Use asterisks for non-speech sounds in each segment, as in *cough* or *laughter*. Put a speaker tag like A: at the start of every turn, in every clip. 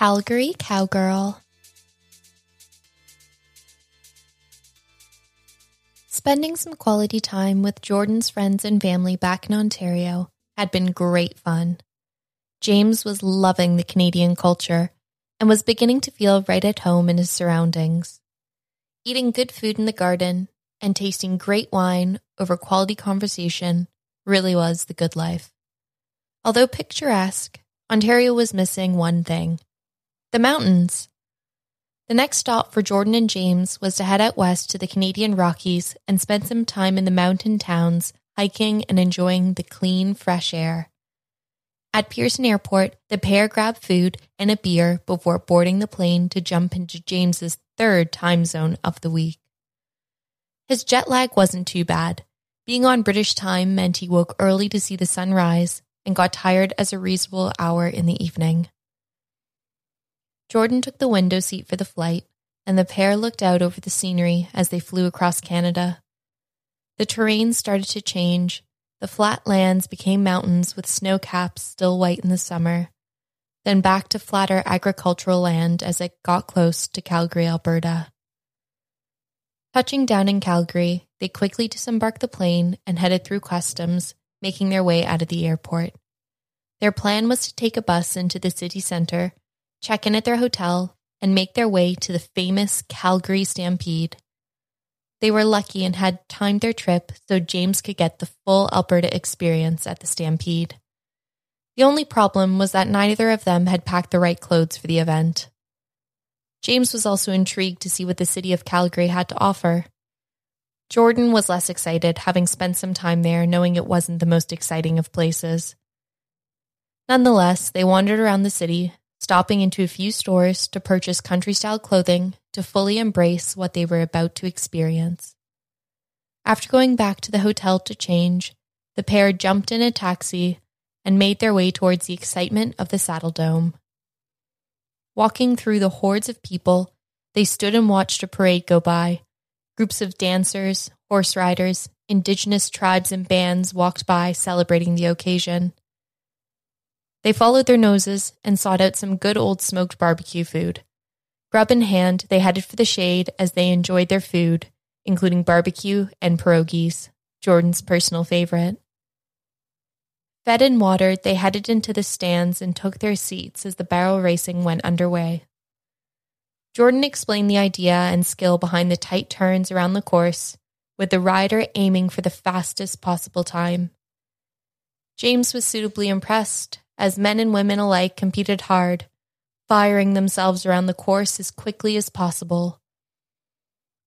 A: Calgary Cowgirl. Spending some quality time with Jordan's friends and family back in Ontario had been great fun. James was loving the Canadian culture and was beginning to feel right at home in his surroundings. Eating good food in the garden and tasting great wine over quality conversation really was the good life. Although picturesque, Ontario was missing one thing the mountains. The next stop for Jordan and James was to head out west to the Canadian Rockies and spend some time in the mountain towns, hiking and enjoying the clean, fresh air. At Pearson Airport, the pair grabbed food and a beer before boarding the plane to jump into James's third time zone of the week. His jet lag wasn't too bad. Being on British time meant he woke early to see the sun rise and got tired as a reasonable hour in the evening. Jordan took the window seat for the flight, and the pair looked out over the scenery as they flew across Canada. The terrain started to change. The flat lands became mountains with snow caps still white in the summer, then back to flatter agricultural land as it got close to Calgary, Alberta. Touching down in Calgary, they quickly disembarked the plane and headed through customs, making their way out of the airport. Their plan was to take a bus into the city center check in at their hotel, and make their way to the famous Calgary Stampede. They were lucky and had timed their trip so James could get the full Alberta experience at the Stampede. The only problem was that neither of them had packed the right clothes for the event. James was also intrigued to see what the city of Calgary had to offer. Jordan was less excited, having spent some time there, knowing it wasn't the most exciting of places. Nonetheless, they wandered around the city, stopping into a few stores to purchase country style clothing to fully embrace what they were about to experience. After going back to the hotel to change, the pair jumped in a taxi and made their way towards the excitement of the Saddledome. Walking through the hordes of people, they stood and watched a parade go by. Groups of dancers, horse riders, indigenous tribes, and bands walked by celebrating the occasion. They followed their noses and sought out some good old smoked barbecue food. Grub in hand, they headed for the shade as they enjoyed their food, including barbecue and pierogies, Jordan's personal favorite. Fed and watered, they headed into the stands and took their seats as the barrel racing went underway. Jordan explained the idea and skill behind the tight turns around the course, with the rider aiming for the fastest possible time. James was suitably impressed as men and women alike competed hard, firing themselves around the course as quickly as possible.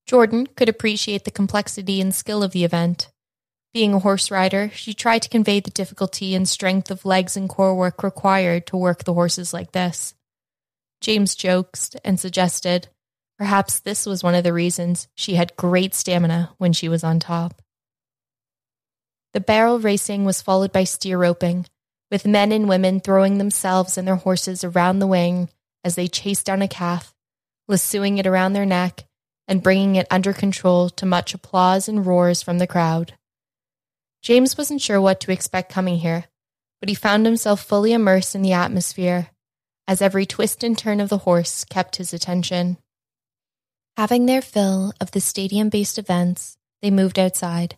A: Jordan could appreciate the complexity and skill of the event. Being a horse rider, she tried to convey the difficulty and strength of legs and core work required to work the horses like this. James joked and suggested perhaps this was one of the reasons she had great stamina when she was on top. The barrel racing was followed by steer roping, with men and women throwing themselves and their horses around the wing as they chased down a calf, lassoing it around their neck and bringing it under control to much applause and roars from the crowd. James wasn't sure what to expect coming here, but he found himself fully immersed in the atmosphere as every twist and turn of the horse kept his attention. Having their fill of the stadium based events, they moved outside,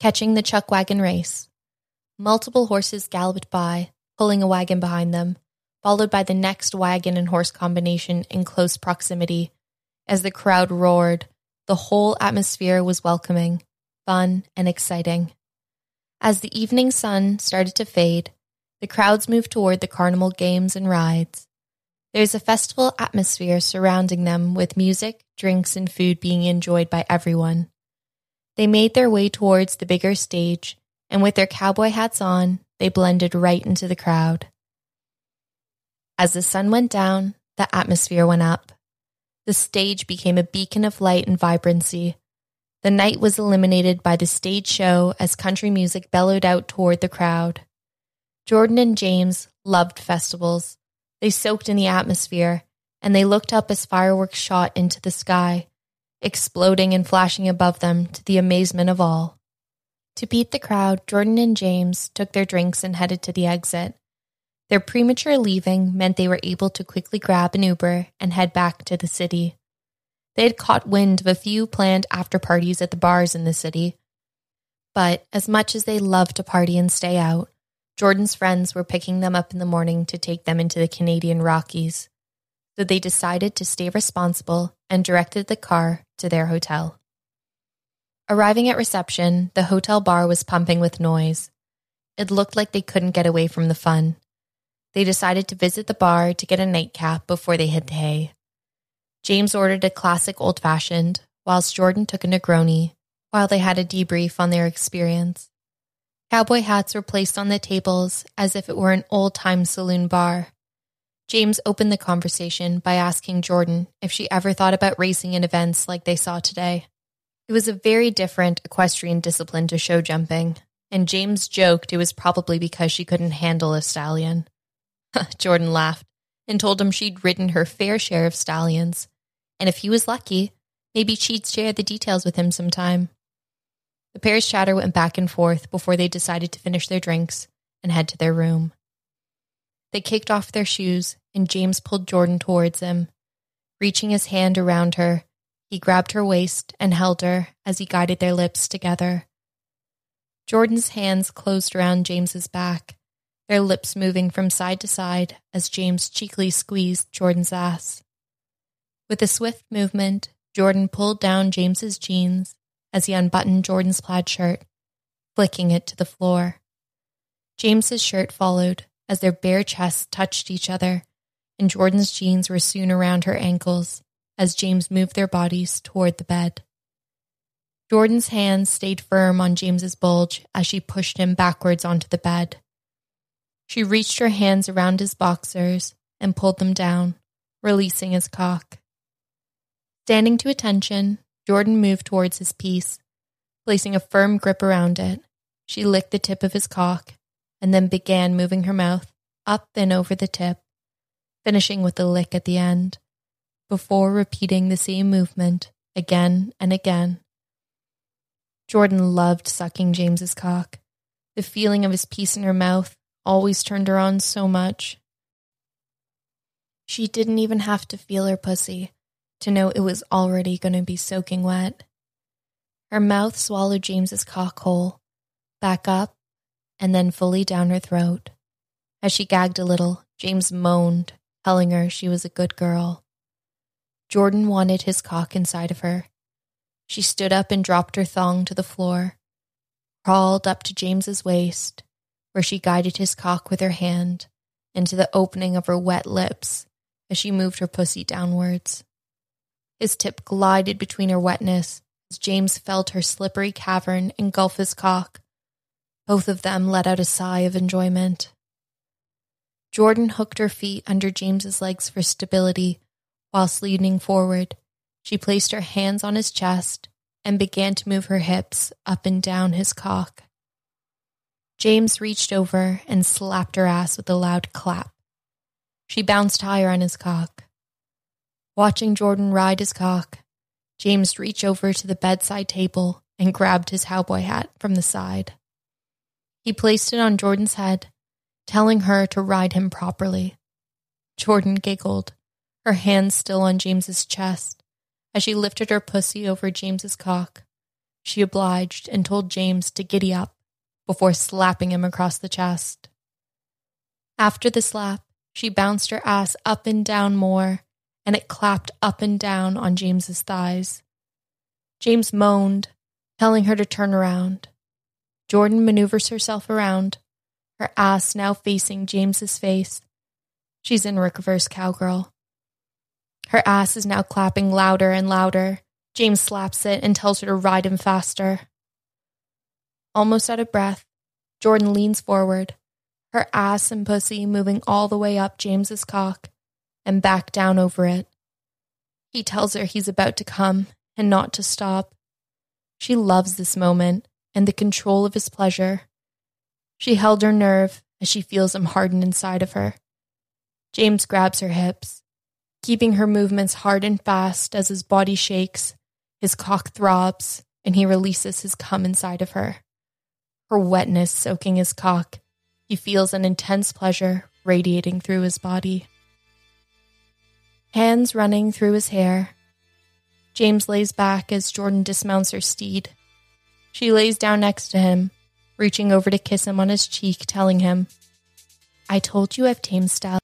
A: catching the chuck wagon race. Multiple horses galloped by, pulling a wagon behind them, followed by the next wagon and horse combination in close proximity. As the crowd roared, the whole atmosphere was welcoming, fun, and exciting. As the evening sun started to fade, the crowds moved toward the carnival games and rides. There's a festival atmosphere surrounding them with music, drinks, and food being enjoyed by everyone. They made their way towards the bigger stage and with their cowboy hats on, they blended right into the crowd. As the sun went down, the atmosphere went up. The stage became a beacon of light and vibrancy. The night was illuminated by the stage show as country music bellowed out toward the crowd. Jordan and James loved festivals. They soaked in the atmosphere, and they looked up as fireworks shot into the sky, exploding and flashing above them to the amazement of all. To beat the crowd, Jordan and James took their drinks and headed to the exit. Their premature leaving meant they were able to quickly grab an Uber and head back to the city. They had caught wind of a few planned after parties at the bars in the city. But as much as they loved to party and stay out, Jordan's friends were picking them up in the morning to take them into the Canadian Rockies. So they decided to stay responsible and directed the car to their hotel. Arriving at reception, the hotel bar was pumping with noise. It looked like they couldn't get away from the fun. They decided to visit the bar to get a nightcap before they hit the hay. James ordered a classic old fashioned, whilst Jordan took a Negroni, while they had a debrief on their experience. Cowboy hats were placed on the tables as if it were an old time saloon bar. James opened the conversation by asking Jordan if she ever thought about racing in events like they saw today. It was a very different equestrian discipline to show jumping, and James joked it was probably because she couldn't handle a stallion. *laughs* Jordan laughed and told him she'd ridden her fair share of stallions, and if he was lucky, maybe she'd share the details with him sometime. The pair's chatter went back and forth before they decided to finish their drinks and head to their room. They kicked off their shoes, and James pulled Jordan towards him. Reaching his hand around her, he grabbed her waist and held her as he guided their lips together. Jordan's hands closed around James's back, their lips moving from side to side as James cheekily squeezed Jordan's ass. With a swift movement, Jordan pulled down James's jeans as he unbuttoned Jordan's plaid shirt, flicking it to the floor. James's shirt followed as their bare chests touched each other, and Jordan's jeans were soon around her ankles as James moved their bodies toward the bed. Jordan's hands stayed firm on James's bulge as she pushed him backwards onto the bed. She reached her hands around his boxers and pulled them down, releasing his cock. Standing to attention, Jordan moved towards his piece, placing a firm grip around it. She licked the tip of his cock and then began moving her mouth up and over the tip, finishing with a lick at the end, before repeating the same movement again and again. Jordan loved sucking James's cock. The feeling of his piece in her mouth always turned her on so much. She didn't even have to feel her pussy to know it was already going to be soaking wet. Her mouth swallowed James's cock whole, back up, and then fully down her throat. As she gagged a little, James moaned, telling her she was a good girl. Jordan wanted his cock inside of her. She stood up and dropped her thong to the floor, crawled up to James's waist, where she guided his cock with her hand into the opening of her wet lips as she moved her pussy downwards. His tip glided between her wetness as James felt her slippery cavern engulf his cock. Both of them let out a sigh of enjoyment. Jordan hooked her feet under James's legs for stability whilst leaning forward. She placed her hands on his chest and began to move her hips up and down his cock. James reached over and slapped her ass with a loud clap. She bounced higher on his cock. Watching Jordan ride his cock, James reached over to the bedside table and grabbed his cowboy hat from the side. He placed it on Jordan's head, telling her to ride him properly. Jordan giggled, her hands still on James's chest, as she lifted her pussy over James's cock. She obliged and told James to giddy up before slapping him across the chest. After the slap, she bounced her ass up and down more, and it clapped up and down on James's thighs. James moaned, telling her to turn around. Jordan maneuvers herself around, her ass now facing James's face. She's in reverse cowgirl. Her ass is now clapping louder and louder. James slaps it and tells her to ride him faster. Almost out of breath, Jordan leans forward, her ass and pussy moving all the way up James's cock and back down over it. He tells her he's about to come and not to stop. She loves this moment and the control of his pleasure. She held her nerve as she feels him harden inside of her. James grabs her hips, keeping her movements hard and fast as his body shakes, his cock throbs, and he releases his cum inside of her her wetness soaking his cock. He feels an intense pleasure radiating through his body. Hands running through his hair. James lays back as Jordan dismounts her steed. She lays down next to him, reaching over to kiss him on his cheek, telling him, I told you I've tamed style